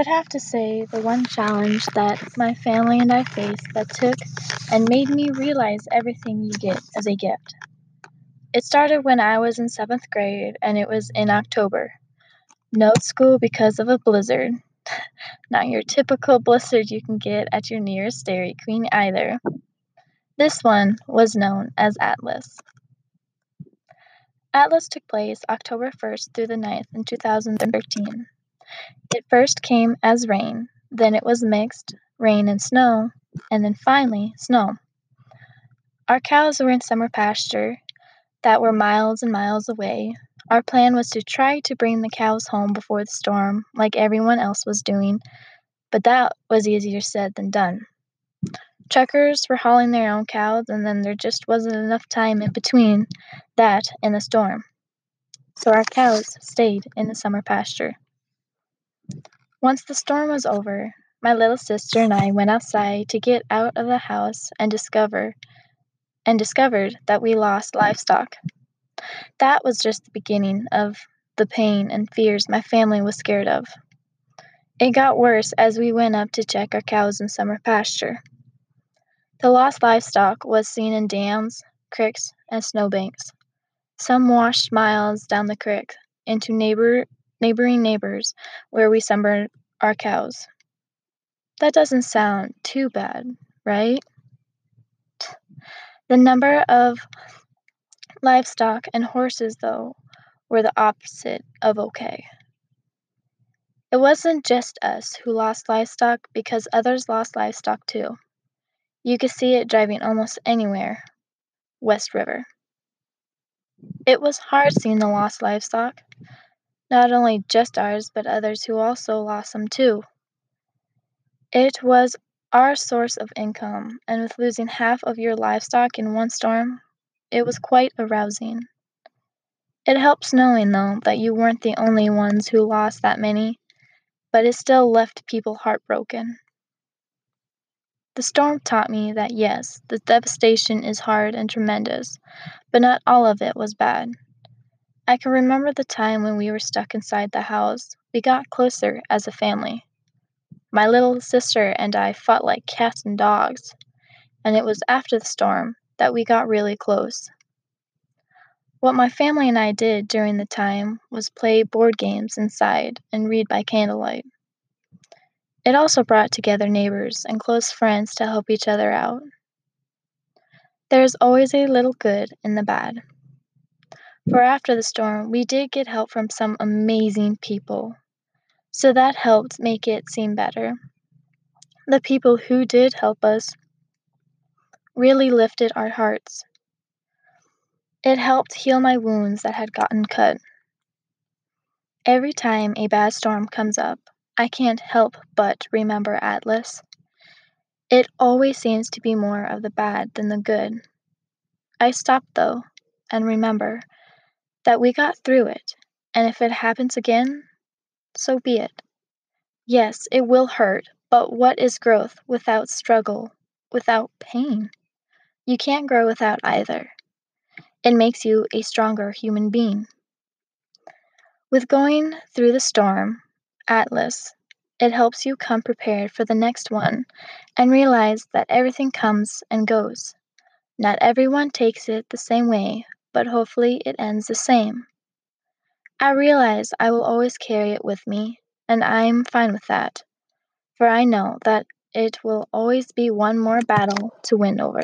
would have to say the one challenge that my family and I faced that took and made me realize everything you get as a gift. It started when I was in seventh grade and it was in October. No school because of a blizzard. Not your typical blizzard you can get at your nearest Dairy Queen either. This one was known as Atlas. Atlas took place October 1st through the 9th in 2013. It first came as rain, then it was mixed, rain and snow, and then finally snow. Our cows were in summer pasture that were miles and miles away. Our plan was to try to bring the cows home before the storm, like everyone else was doing, but that was easier said than done. Truckers were hauling their own cows, and then there just wasn't enough time in between that and the storm. So our cows stayed in the summer pasture. Once the storm was over, my little sister and I went outside to get out of the house and discover and discovered that we lost livestock. That was just the beginning of the pain and fears my family was scared of. It got worse as we went up to check our cows in summer pasture. The lost livestock was seen in dams, creeks, and snowbanks. Some washed miles down the creek into neighbor, neighboring neighbors where we summered our cows. That doesn't sound too bad, right? The number of livestock and horses, though, were the opposite of okay. It wasn't just us who lost livestock because others lost livestock too. You could see it driving almost anywhere. West River. It was hard seeing the lost livestock. Not only just ours, but others who also lost them too. It was our source of income, and with losing half of your livestock in one storm, it was quite arousing. It helps knowing, though, that you weren't the only ones who lost that many, but it still left people heartbroken. The storm taught me that yes, the devastation is hard and tremendous, but not all of it was bad. I can remember the time when we were stuck inside the house. We got closer as a family. My little sister and I fought like cats and dogs, and it was after the storm that we got really close. What my family and I did during the time was play board games inside and read by candlelight. It also brought together neighbors and close friends to help each other out. There is always a little good in the bad. For after the storm, we did get help from some amazing people so that helped make it seem better. The people who did help us really lifted our hearts. It helped heal my wounds that had gotten cut. Every time a bad storm comes up, I can't help but remember Atlas. It always seems to be more of the bad than the good. I stop, though, and remember that we got through it, and if it happens again, so be it. Yes, it will hurt, but what is growth without struggle, without pain? You can't grow without either. It makes you a stronger human being. With going through the storm, Atlas, it helps you come prepared for the next one and realize that everything comes and goes. Not everyone takes it the same way, but hopefully it ends the same. I realize I will always carry it with me, and I am fine with that, for I know that it will always be one more battle to win over.